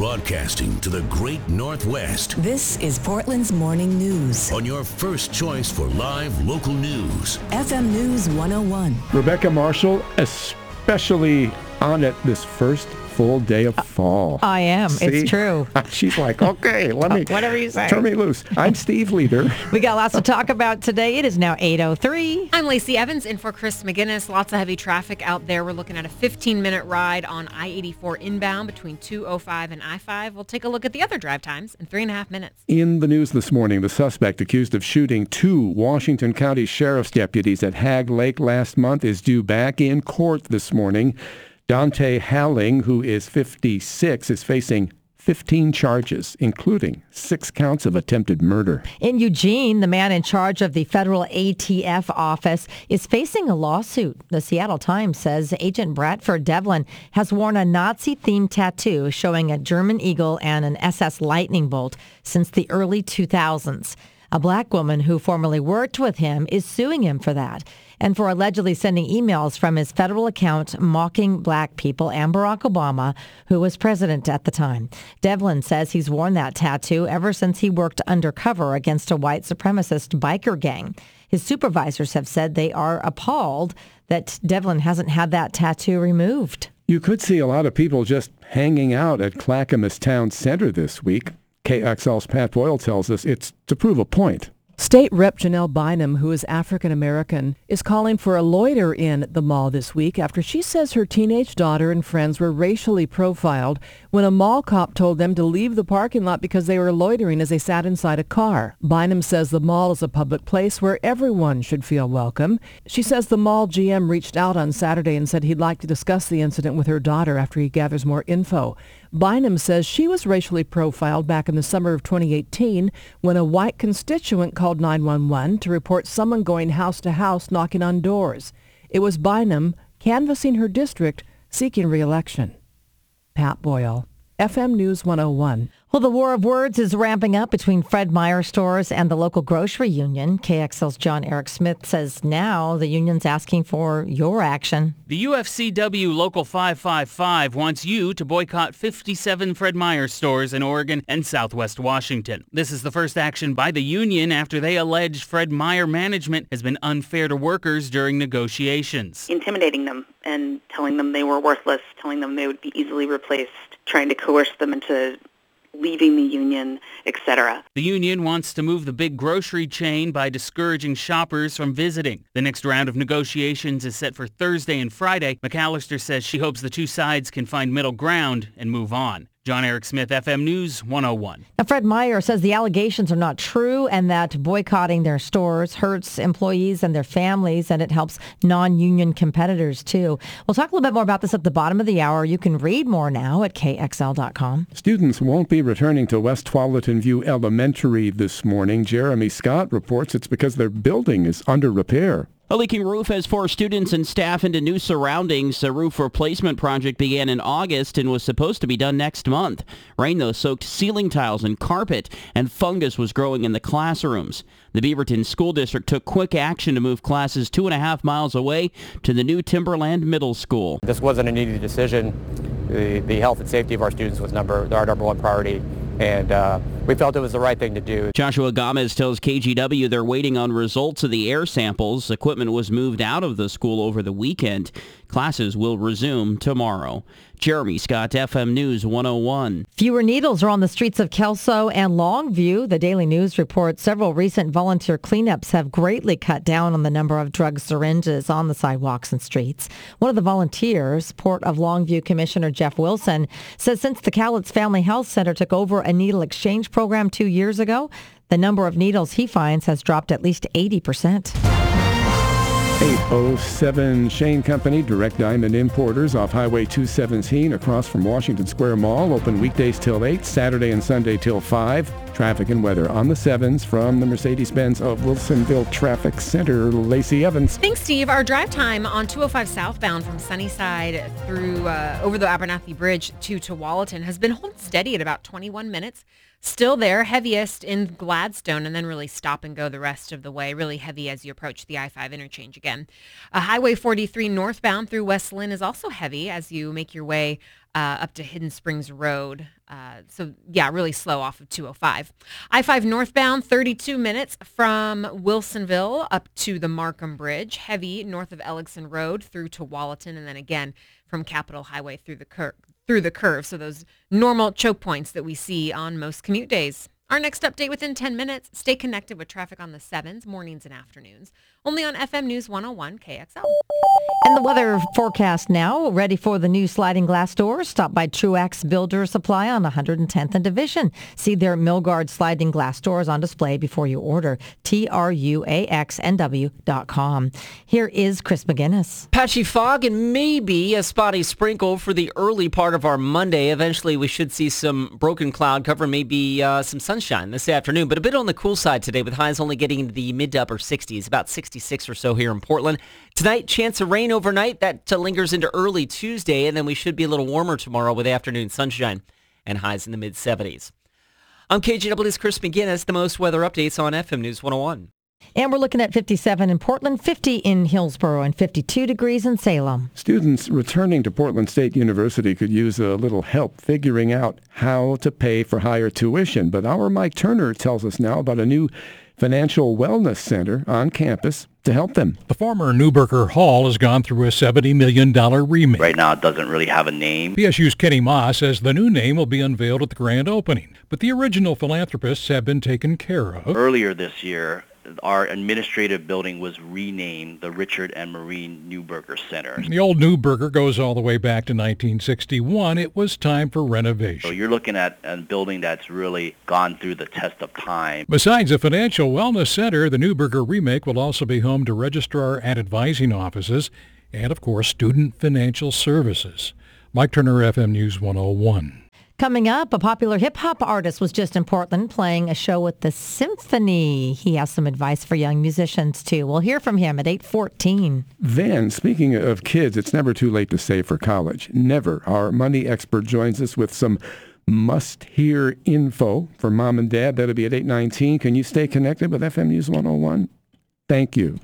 Broadcasting to the great Northwest This is Portland's morning news. on your first choice for live local news. FM News 101. Rebecca Marshall, especially on it this first full day of uh, fall. I am. See? It's true. She's like, okay, let me Whatever you say. turn me loose. I'm Steve Leader. We got lots to talk about today. It is now 8.03. I'm Lacey Evans in for Chris McGinnis. Lots of heavy traffic out there. We're looking at a 15-minute ride on I-84 inbound between 205 and I-5. We'll take a look at the other drive times in three and a half minutes. In the news this morning, the suspect accused of shooting two Washington County Sheriff's deputies at Hagg Lake last month is due back in court this morning. Dante Halling, who is 56, is facing 15 charges, including six counts of attempted murder. In Eugene, the man in charge of the federal ATF office is facing a lawsuit. The Seattle Times says Agent Bradford Devlin has worn a Nazi-themed tattoo showing a German eagle and an SS lightning bolt since the early 2000s. A black woman who formerly worked with him is suing him for that and for allegedly sending emails from his federal account mocking black people and Barack Obama, who was president at the time. Devlin says he's worn that tattoo ever since he worked undercover against a white supremacist biker gang. His supervisors have said they are appalled that Devlin hasn't had that tattoo removed. You could see a lot of people just hanging out at Clackamas Town Center this week. KXL's Pat Boyle tells us it's to prove a point. State Rep Janelle Bynum, who is African American, is calling for a loiter in the mall this week after she says her teenage daughter and friends were racially profiled when a mall cop told them to leave the parking lot because they were loitering as they sat inside a car. Bynum says the mall is a public place where everyone should feel welcome. She says the mall GM reached out on Saturday and said he'd like to discuss the incident with her daughter after he gathers more info. Bynum says she was racially profiled back in the summer of 2018 when a white constituent called 911 to report someone going house to house knocking on doors. It was Bynum canvassing her district seeking re-election. Pat Boyle, FM News 101. Well, the war of words is ramping up between Fred Meyer stores and the local grocery union. KXL's John Eric Smith says now the union's asking for your action. The UFCW Local 555 wants you to boycott 57 Fred Meyer stores in Oregon and Southwest Washington. This is the first action by the union after they allege Fred Meyer management has been unfair to workers during negotiations. intimidating them and telling them they were worthless, telling them they would be easily replaced, trying to coerce them into leaving the union, etc. The union wants to move the big grocery chain by discouraging shoppers from visiting. The next round of negotiations is set for Thursday and Friday. McAllister says she hopes the two sides can find middle ground and move on. John Eric Smith, FM News 101. Now, Fred Meyer says the allegations are not true and that boycotting their stores hurts employees and their families and it helps non-union competitors too. We'll talk a little bit more about this at the bottom of the hour. You can read more now at kxl.com. Students won't be returning to West Tualatin View Elementary this morning. Jeremy Scott reports it's because their building is under repair. A leaking roof has forced students and staff into new surroundings. The roof replacement project began in August and was supposed to be done next month. Rain, though, soaked ceiling tiles and carpet, and fungus was growing in the classrooms. The Beaverton School District took quick action to move classes two and a half miles away to the new Timberland Middle School. This wasn't an easy decision. The, the health and safety of our students was number our number one priority, and uh, we felt it was the right thing to do. Joshua Gomez tells KGW they're waiting on results of the air samples. Equipment was moved out of the school over the weekend. Classes will resume tomorrow. Jeremy Scott, FM News 101. Fewer needles are on the streets of Kelso and Longview. The Daily News reports several recent volunteer cleanups have greatly cut down on the number of drug syringes on the sidewalks and streets. One of the volunteers, Port of Longview Commissioner Jeff Wilson, says since the Cowlitz Family Health Center took over a needle exchange program two years ago, the number of needles he finds has dropped at least 80%. 807 Shane Company, Direct Diamond Importers off Highway 217 across from Washington Square Mall. Open weekdays till 8, Saturday and Sunday till 5. Traffic and weather on the 7s from the Mercedes-Benz of Wilsonville Traffic Center. Lacey Evans. Thanks, Steve. Our drive time on 205 southbound from Sunnyside through uh, over the Abernathy Bridge to Tualatin has been holding steady at about 21 minutes. Still there, heaviest in Gladstone, and then really stop and go the rest of the way. Really heavy as you approach the I-5 interchange again. Uh, Highway 43 northbound through West Linn is also heavy as you make your way uh, up to Hidden Springs Road. Uh, so yeah, really slow off of 205. I-5 northbound, 32 minutes from Wilsonville up to the Marquam Bridge. Heavy north of Elligsen Road through to Wallaton, and then again from Capitol Highway through the cur- through the curve. So those normal choke points that we see on most commute days. Our next update within 10 minutes. Stay connected with traffic on the 7s, mornings and afternoons. Only on FM News 101 KXL. And the weather forecast now, ready for the new sliding glass doors. Stop by Truax Builder Supply on 110th and Division. See their Milgard sliding glass doors on display before you order. T-R-U-A-X-N-W.com. Here is Chris McGinnis. Patchy fog and maybe a spotty sprinkle for the early part of our Monday. Eventually, we should see some broken cloud cover, maybe uh, some sunshine this afternoon, but a bit on the cool side today with highs only getting into the mid to upper 60s, about 66 or so here in Portland. Tonight, chance of rain overnight. That uh, lingers into early Tuesday, and then we should be a little warmer tomorrow with afternoon sunshine and highs in the mid 70s. I'm KGW's Chris McGinnis, the most weather updates on FM News 101. And we're looking at 57 in Portland, 50 in Hillsboro, and 52 degrees in Salem. Students returning to Portland State University could use a little help figuring out how to pay for higher tuition. But our Mike Turner tells us now about a new financial wellness center on campus to help them. The former Neuberger Hall has gone through a $70 million remake. Right now it doesn't really have a name. PSU's Kenny Moss says the new name will be unveiled at the grand opening, but the original philanthropists have been taken care of. Earlier this year, our administrative building was renamed the Richard and Maureen Neuberger Center. The old Neuberger goes all the way back to 1961. It was time for renovation. So you're looking at a building that's really gone through the test of time. Besides a financial wellness center, the Neuberger remake will also be home to registrar and advising offices and, of course, student financial services. Mike Turner, FM News 101. Coming up, a popular hip-hop artist was just in Portland playing a show with the symphony. He has some advice for young musicians, too. We'll hear from him at 814. Then, speaking of kids, it's never too late to save for college. Never. Our money expert joins us with some must-hear info for mom and dad. That'll be at 819. Can you stay connected with FM News 101? Thank you.